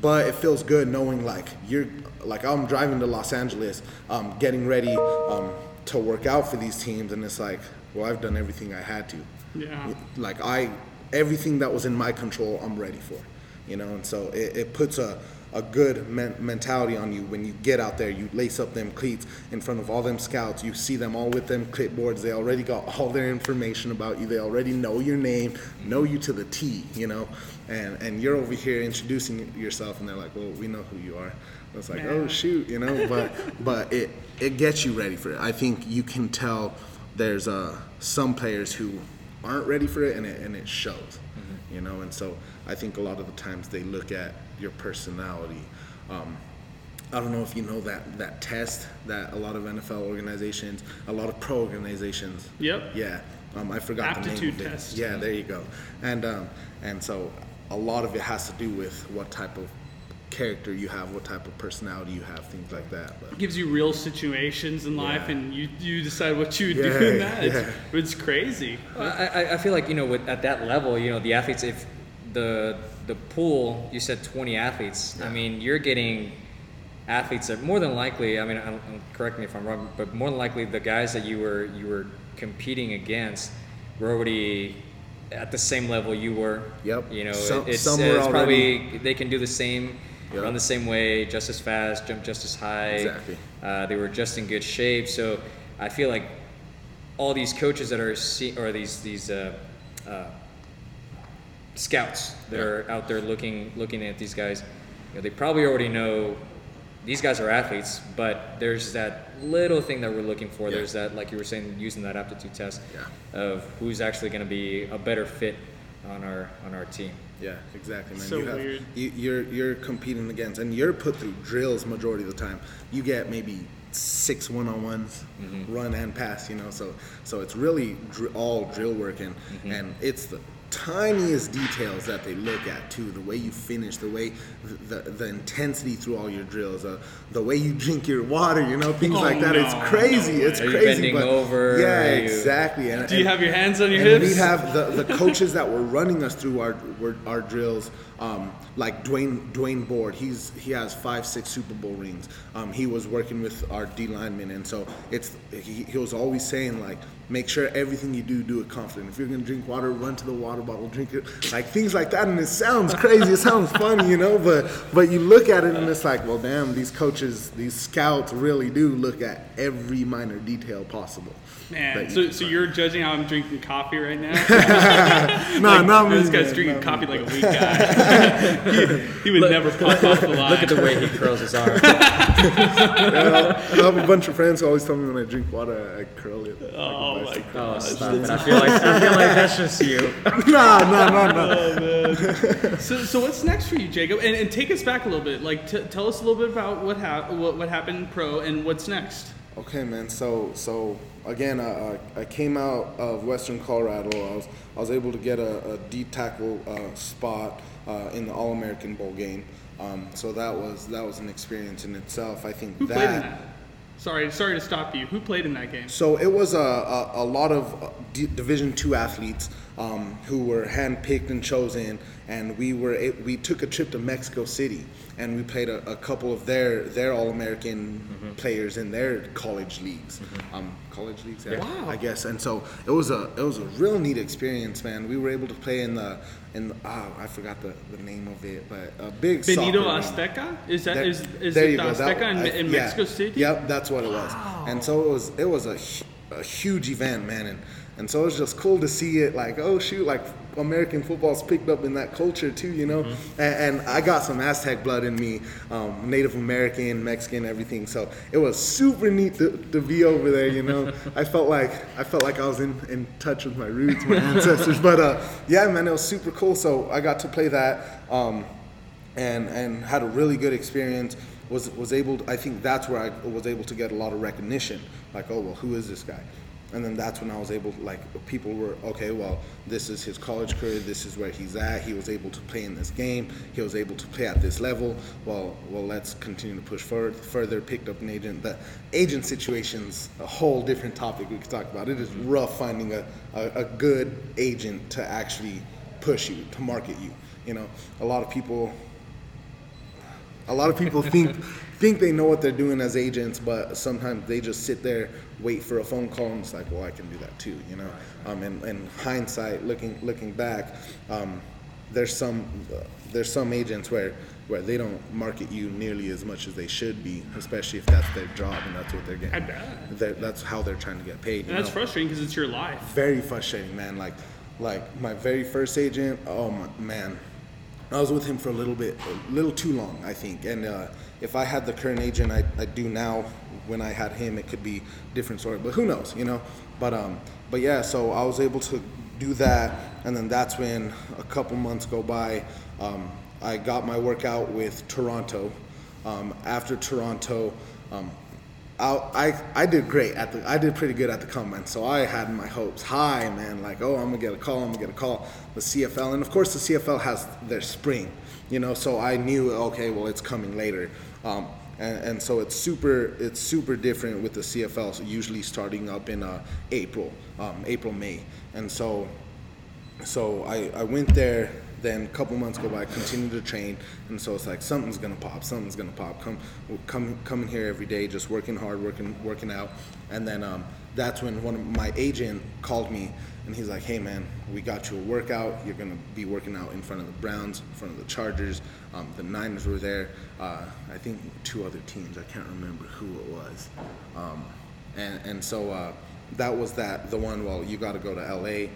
but it feels good knowing like you're like I'm driving to Los Angeles, um, getting ready um, to work out for these teams, and it's like, well, I've done everything I had to. Yeah. Like I, everything that was in my control, I'm ready for. You know, and so it, it puts a a good men- mentality on you when you get out there. You lace up them cleats in front of all them scouts. You see them all with them clipboards. They already got <laughs> all their information about you. They already know your name, know you to the T. You know, and and you're over here introducing yourself, and they're like, well, we know who you are. It's like, oh shoot, you know. But <laughs> but it it gets you ready for it. I think you can tell there's uh, some players who aren't ready for it, and it and it shows. You know, and so I think a lot of the times they look at your personality. Um, I don't know if you know that that test that a lot of NFL organizations, a lot of pro organizations. Yep. Yeah. Um, I forgot the name of it. test. Yeah, there you go. And um, and so a lot of it has to do with what type of character you have, what type of personality you have, things like that. But it gives you real situations in life, Yeah. and you you decide what you would do Yeah, in that. It's, yeah. it's crazy. Well, I, I- I feel like you know, with, at that level, you know, the athletes, if the the pool, you said 20 athletes. I mean, you're getting athletes that more than likely. I mean, I correct me if I'm wrong, but more than likely, the guys that you were you were competing against were already at the same level you were. Yep. You know, Some- it's, uh, it's already- probably they can do the same. Yep. Run the same way, just as fast, jump just as high. Exactly. Uh, they were just in good shape, so I feel like all these coaches that are see, or these these uh, uh, scouts that are out there looking looking at these guys, you know, they probably already know these guys are athletes, but there's that little thing that we're looking for. Yeah. There's that, like you were saying, using that aptitude test Yeah. of who's actually going to be a better fit on our on our team. Yeah, exactly, man. So you have, weird. You, you're you're competing against, and you're put through drills majority of the time. You get maybe six one-on-ones, mm-hmm. run and pass. You know, so so it's really dr- all drill work, and mm-hmm. and it's the tiniest details that they look at too. The way you finish, the way the the intensity through all your drills, uh, the way you drink your water. You know, things Oh, like that. It's crazy. no it's. Are crazy. but over? Yeah, exactly. And, Do you and- have your hands on your hips? we have the, the coaches that were running us through our were- our drills, um, like Dwaine Dwaine Board. He's he has five six Super Bowl rings. Um, he was working with our D linemen, and so it's he, he was always saying like, make sure everything you do do it confident. If you're gonna drink water, run to the water bottle, drink it, like things like that. And it sounds <laughs> crazy, it sounds funny, you know, but but you look at it and it's like, well, damn, these coaches, these scouts really do look at every minor detail possible. Man, so, so you're judging how I'm drinking coffee right now? <laughs> <laughs> Nah, not me, This guy's man, drinking not coffee like a weak guy. he, he would Look- never pop off the line. Look at the way he curls his arm. Yeah, I have a bunch of friends who always tell me when I drink water, I curl it. Oh my oh, god. stop it! I feel like I feel like that's just you. Nah, nah, nah, nah. So, so what's next for you, Jacob? And, and take us back a little bit. Like, t- tell us a little bit about what, hap- what what happened pro and what's next. Okay, man. So, so again, uh, I I came out of Western Colorado. I was I was able to get a, a D tackle uh, spot uh, in the All American Bowl game. Um, so that was that was an experience in itself. I think Who that. played in that? Sorry, sorry to stop you. Who played in that game? So it was a, a, a lot of uh, D- Division two athletes um, who were handpicked and chosen, and we were a- we took a trip to Mexico City, and we played a, a couple of their their All American players in their college leagues, um, college leagues, yeah, Wow. I guess. And so it was a it was a real neat experience, man. We were able to play in the in the, ah I forgot the, the name of it, but a big Benito. Azteca? Is that There- is is it the go. That- Azteca in, I- in yeah. Mexico City? Yep, that's what it was. And so it was it was a, a huge event, man, and and so it was just cool to see it. Like, oh shoot, like American football's picked up in that culture too, you know. Mm-hmm. And, and I got some Aztec blood in me, um, Native American, Mexican, everything. So it was super neat to, to be over there, you know. <laughs> I felt like I felt like I was in, in touch with my roots, my ancestors. But uh, yeah, man, it was super cool. So I got to play that. Um, and and had a really good experience. Was was able. To, I think that's where I was able to get a lot of recognition. Like, oh well, who is this guy? And then that's when I was able. Like, people were okay. Well, this is his college career. This is where he's at. He was able to play in this game. He was able to play at this level. Well, well, let's continue to push forward. Further, picked up an agent. The agent situation's a whole different topic we could talk about. It is rough finding a, a, a good agent to actually push you to market you. You know, a lot of people a lot of people <laughs> think think they know what they're doing as agents, but sometimes they just sit there, wait for a phone call, and it's like, well, I can do that too, you know. Um, and, and hindsight, looking looking back, um, there's some uh, there's some agents where where they don't market you nearly as much as they should be, especially if that's their job and that's what they're getting. I bet. They're- That's how they're trying to get paid. you And that's know? frustrating because it's your life. very frustrating, man. Like, like my very first agent. Oh my, man, I was with him for a little bit, a little too long, I think. And uh, if I had the current agent I, I do now, when I had him, it could be different story. But who knows, you know? But um, but yeah. So I was able to do that, and then that's when a couple months go by. Um, I got my workout with Toronto. Um, after Toronto, um, I, I did great at the I did pretty good at the combine, so I had my hopes high, man. Like, oh, I'm gonna get a call, I'm gonna get a call. The CFL, and of course the CFL has their spring, you know. So I knew, okay, well, it's coming later, um, and, and so it's super it's super different with the CFL. So usually starting up in uh, April, um, April May, and so so I, I went there then a couple months go by continue to train and so it's like something's gonna pop something's gonna pop. Come come coming here every day just working hard working working out. And then um, that's when one of my agent called me and he's like hey man we got you a workout. You're gonna be working out in front of the browns in front of the chargers. Um, the niners were there. Uh, i think two other teams i can't remember who it was. Um, and, and so uh, that was that the one. Well, you got to go to LA.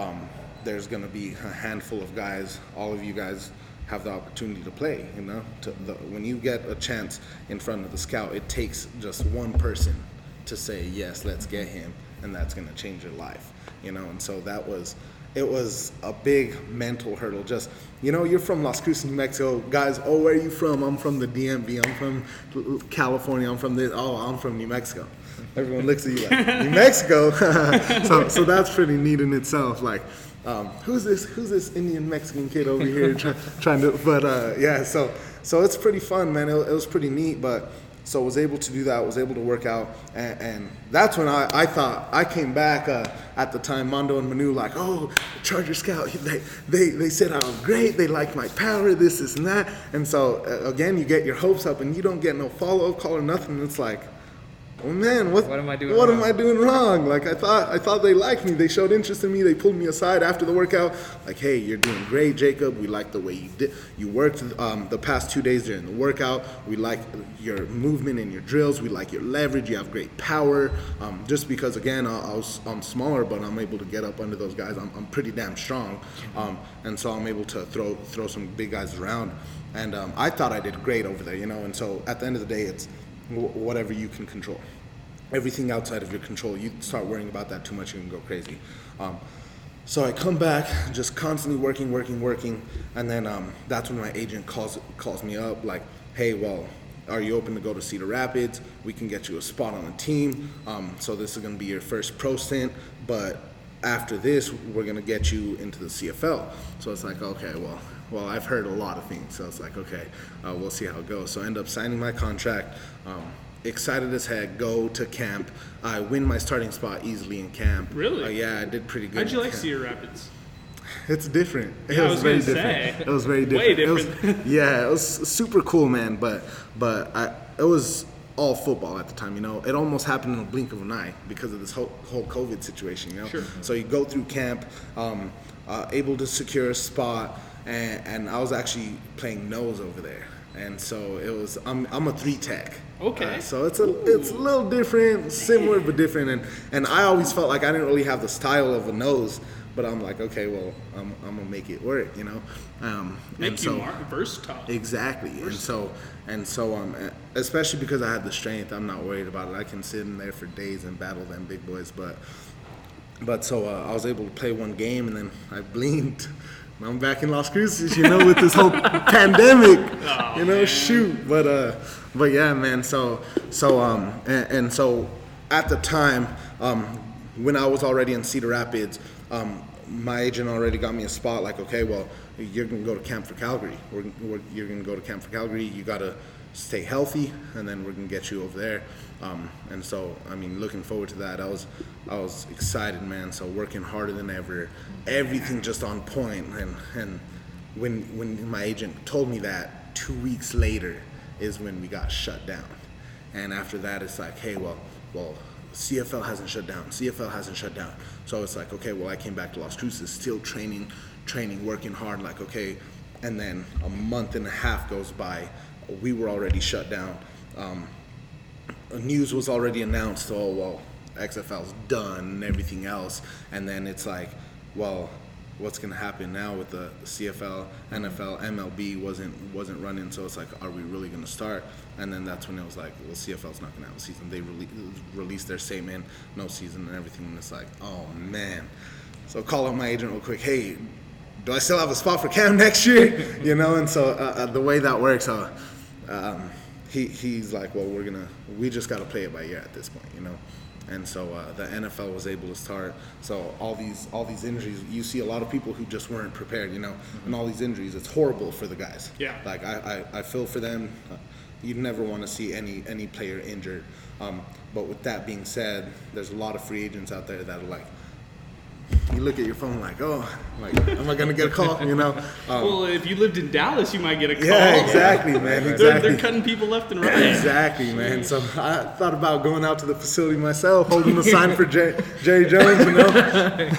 Um, there's going to be a handful of guys. All of you guys have the opportunity to play. You know, the, when you get a chance in front of the scout, it takes just one person to say yes, let's get him, and that's going to change your life. You know, and so that was it was a big mental hurdle. Just, you know, you're from Las Cruces, New Mexico. Guys, oh, where are you from? I'm from the DMV. I'm from California. I'm from this. Oh, I'm from New Mexico. Everyone looks at you like, <laughs> New Mexico? <laughs> so, so that's pretty neat in itself. Like, um, who's this? Who's this Indian Mexican kid over here <laughs> try, trying to? But uh, yeah, so so it's pretty fun, man. It, it was pretty neat, but so was able to do that, was able to work out, and, and that's when I, I thought I came back uh, at the time. Mondo and Manu like, oh, Charger Scout, <laughs> they, they they said I was great, they liked my power, this, this, and that, and so uh, again, you get your hopes up, and you don't get no follow up call or nothing. It's like, oh man, what, What am I doing What wrong? am I doing wrong? Like I thought, I thought they liked me. They showed interest in me. They pulled me aside after the workout. Like, hey, you're doing great, Jacob. We like the way you did. You worked um, the past two days during the workout. We like your movement and your drills. We like your leverage. You have great power. Um, just because, again, I, I was, I'm smaller, but I'm able to get up under those guys. I'm, I'm pretty damn strong, um, and so I'm able to throw throw some big guys around. And um, I thought I did great over there, you know. And so at the end of the day, it's whatever you can control everything outside of your control, you start worrying about that too much, you can go crazy. Um, so I come back, just constantly working, working, working, and then um, that's when my agent calls calls me up, like, "Hey, well, are you open to go to Cedar Rapids? We can get you a spot on the team. Um, so this is going to be your first pro stint, but after this, we're going to get you into the CFL." So it's like, okay, well, well, I've heard a lot of things, so it's like, okay, uh, we'll see how it goes. So I end up signing my contract. Um, excited as heck. Go to camp. I win my starting spot easily in camp. Really? Uh, yeah, I did pretty good. How'd you like camp. Cedar Rapids? It's different. It Yeah, I was, was very different. say. It was very Way different. It was- <laughs> yeah, it was super cool, man. But but I it was all football at the time. You know, it almost happened in a blink of an eye because of this whole whole COVID situation. You know, Sure. so you go through camp, um, uh, able to secure a spot, and, and I was actually playing nose over there. And so it was. I'm, I'm a three tech. Okay. Uh, so it's a it's a little different, similar but different. And and I always felt like I didn't really have the style of a nose, but I'm like, okay, well, I'm, I'm gonna make it work, you know. Um, Make and you so, more versatile. Exactly, and so and so um, especially because I had the strength, I'm not worried about it. I can sit in there for days and battle them big boys. But but so uh, I was able to play one game, and then I <laughs> blinked. I'm back in Las Cruces, you know, with this whole <laughs> pandemic. you know, shoot. But uh, but yeah, man. So so um, and, and so at the time, um, when I was already in Cedar Rapids, um, my agent already got me a spot. Like, okay, well, you're gonna go to camp for Calgary. We're, we're, you're gonna go to camp for Calgary. You gotta stay healthy, and then we're gonna get you over there. Um, and so, I mean, looking forward to that. I was, I was excited, man. So working harder than ever, everything just on point. And and when when my agent told me that, two weeks later is when we got shut down. And after that, it's like, hey, well, well, CFL hasn't shut down. CFL hasn't shut down. So it's like, okay, well, I came back to Las Cruces, still training, training, working hard. Like, okay, and then a month and a half goes by. We were already shut down. Um, news was already announced. Oh well, XFL's done and everything else. And then it's like, well, what's gonna happen now with the CFL, NFL, MLB wasn't wasn't running. So it's like, are we really gonna start? And then that's when it was like, well, CFL's not gonna have a season. They rele- released their statement, no season and everything. And it's like, oh man. So call up my agent real quick. Hey, do I still have a spot for Cam <laughs> next year? you know, and so uh, uh, the way that works, uh, um, he he's like, well, we're gonna, we just got to play it by ear at this point, you know. And so uh, the NFL was able to start. So all these all these injuries, you see a lot of people who just weren't prepared, you know, and all these injuries, it's horrible for the guys. Yeah. Like I I, I feel for them. You never want to see any any player injured. Um, but with that being said, there's a lot of free agents out there that are like, you look at your phone like, oh, like, am I gonna get a call? You know? <laughs> Um, well, if you lived in Dallas, you might get a call. yeah, exactly, man. They're, Exactly. they're cutting people left and right. Exactly, man. So I thought about going out to the facility myself, holding the sign for Jay, Jerry Jones, you know?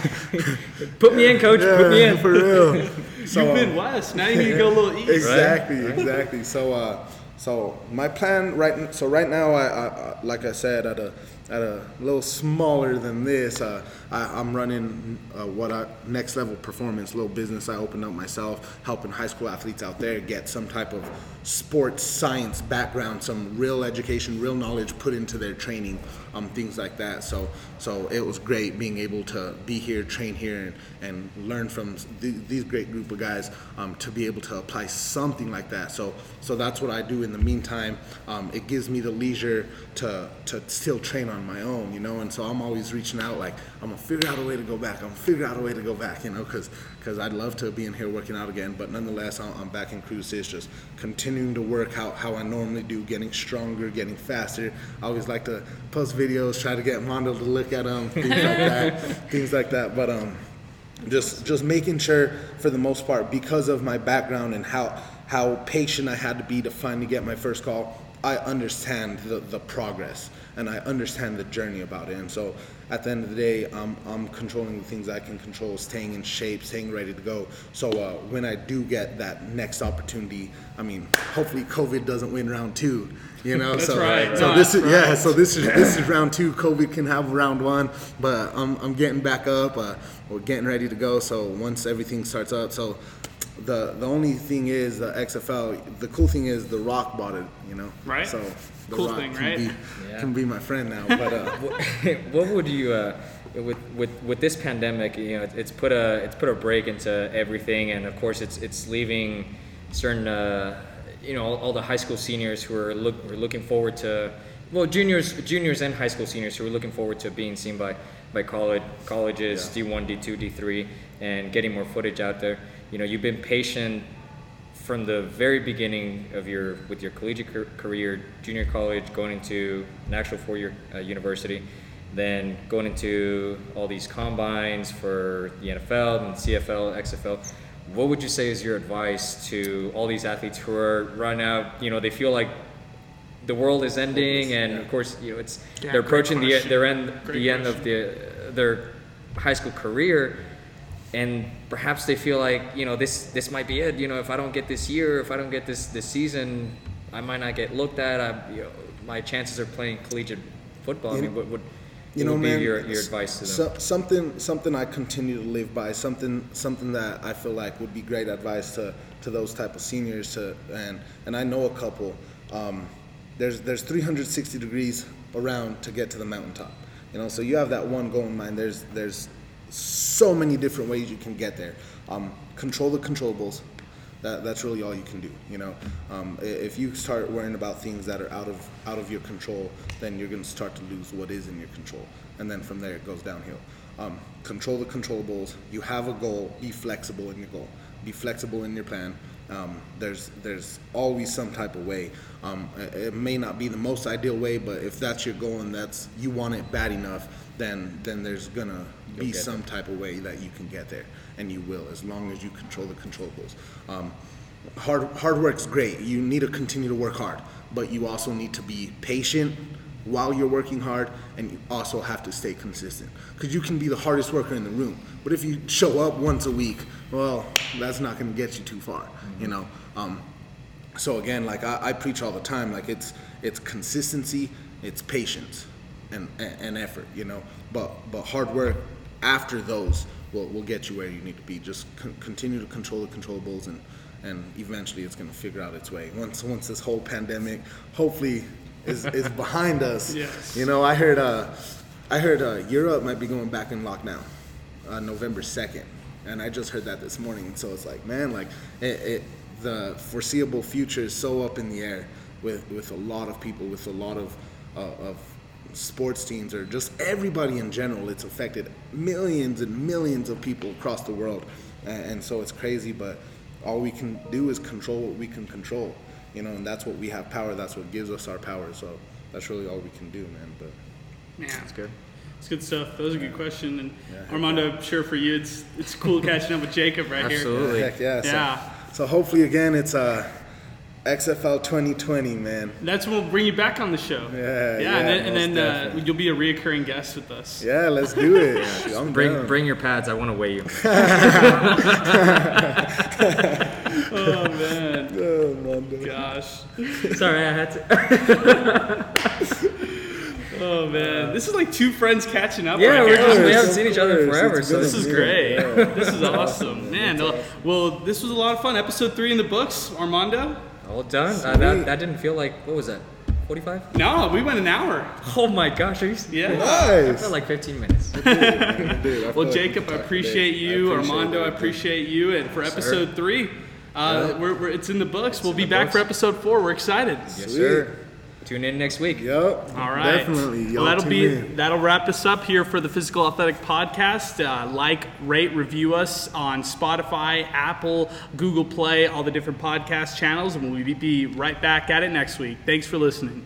<laughs> Put me in, coach. Put me in. for real. <laughs> So, You've been west. Now you need to go a little east. exactly, exactly. So, uh, so my plan right so right now I, I, I like I said at a at a little smaller than this uh, I, I'm running uh, what I, next level performance little business I opened up myself helping high school athletes out there get some type of sports science background some real education real knowledge put into their training um, things like that. So so it was great being able to be here train here and, and learn from th- these great group of guys um, to be able to apply something like that. So so that's what I do in the meantime. Um, it gives me the leisure to to still train on my own you know and so I'm always reaching out like I'm gonna figure out a way to go back I'm gonna figure out a way to go back you know because because I'd love to be in here working out again but nonetheless I'm, back in Cruces just continuing to work out how I normally do getting stronger getting faster. I always like to post videos try to get Mondo to look at them things like <laughs> that things like that but um just just making sure for the most part because of my background and how how patient I had to be to finally get my first call I understand the, the progress and I understand the journey about it and so at the end of the day I'm, I'm controlling the things I can control staying in shape staying ready to go. So uh, when I do get that next opportunity I mean hopefully COVID doesn't win round two you know? That's so right. so No, this is that's yeah so this is this is <coughs> round two. COVID can have round one but I'm, I'm getting back up uh, we're getting ready to go. So once everything starts up so the the only thing is the XFL. The cool thing is the Rock bought it, you know. Right. So the Cool Rock thing, can right? be Yeah. can be my friend now. <laughs> But uh, <laughs> what would you uh, with with with this pandemic? You know, it's, it's put a it's put a break into everything, and of course, it's it's leaving certain uh, you know all, all the high school seniors who are look who are looking forward to well juniors juniors and high school seniors who are looking forward to being seen by by college colleges Yeah. D1 D2 D3 and getting more footage out there. You know, you've been patient from the very beginning of your with your collegiate career, junior college, going into an actual four-year uh, university, then going into all these combines for the NFL and CFL, XFL. What would you say is your advice to all these athletes who are running out? You know, they feel like the world is ending, and of course, you know, it's Yeah, they're approaching the their end Great the end of the their high school career and perhaps they feel like you know this this might be it you know if i don't get this year if i don't get this this season i might not get looked at I, you know, my chances of playing collegiate football i mean what would you know, man, be your, your advice to them so- something something I continue to live by. Something something that I feel like would be great advice to to those type of seniors. To and and I know a couple. Um, there's there's 360 degrees around to get to the mountaintop. You know, so you have that one goal in mind. There's there's so many different ways you can get there. Um, control the controllables. That, that's really all you can do. You know, um, if you start worrying about things that are out of out of your control, then you're going to start to lose what is in your control, and then from there it goes downhill. Um, control the controllables. You have a goal. Be flexible in your goal. Be flexible in your plan. Um, there's there's always some type of way. Um, it it may not be the most ideal way, but if that's your goal and that's you want it bad enough, then then there's gonna be get some type of way that you can get there, and you will as long as you control the controllables. Um, hard hard work's great. You need to continue to work hard, but you also need to be patient while you're working hard, and you also have to stay consistent. Because you can be the hardest worker in the room, but if you show up once a week, well, that's not to get you too far. You know. Um, so again, like I, I preach all the time, like it's it's consistency, it's patience, and, and, effort, you know. But but hard work after those will, will get you where you need to be. Just con- continue to control the controllables, and and eventually it's gonna figure out its way. Once once this whole pandemic, hopefully, is is <laughs> behind us. Yes. You know, I heard uh, I heard uh, Europe might be going back in lockdown, uh, November second, and I just heard that this morning. So it's like, man, like it, it the foreseeable future is so up in the air with with a lot of people, with a lot of uh, of sports teams or just everybody in general. It's affected millions and millions of people across the world, and, and so it's crazy. But all we can do is control what we can control, you know, and that's what we have power. That's what gives us our power. So that's really all we can do, man. But Man, that's good It's good stuff. That was a good question. And Yeah. Armando, I'm sure for you, it's it's cool catching up with Jacob right here. Absolutely. heck yeah, so, Yeah. So hopefully again, it's uh, XFL 2020, man. That's when we'll bring you back on the show. Yeah, Yeah, yeah, and then, and then uh, you'll be a reoccurring guest with us. Yeah, let's do it. I'm bring down. bring your pads i want to weigh you <laughs> Oh man. Oh Armando. Gosh. Sorry, I had to. <laughs> Oh man, this is like two friends catching up. Yeah, right we're just- we haven't seen each other forever, so This is you. great. Yeah. This is <laughs> awesome, man. No, well, this was a lot of fun. Episode three in the books, Armando. All done. Uh, that, that didn't feel like, what was that? 45? No, we went an hour. Oh my gosh, are you Yeah. I felt like 15 minutes. <laughs> Dude, I Well, Jacob, we I appreciate you. I appreciate Armando, I appreciate you. And for episode three, uh, we're, we're, it's in the books. we'll be back books. for episode four. We're excited. Yes, Sweet. sir. Tune in next week. Yep. All right. Definitely. Y'all well, that'll be in. that'll wrap us up here for the Physical Athletic Podcast. Uh, like, rate, review us on Spotify, Apple, Google Play, all the different podcast channels, and we'll be right back at it next week. Thanks for listening.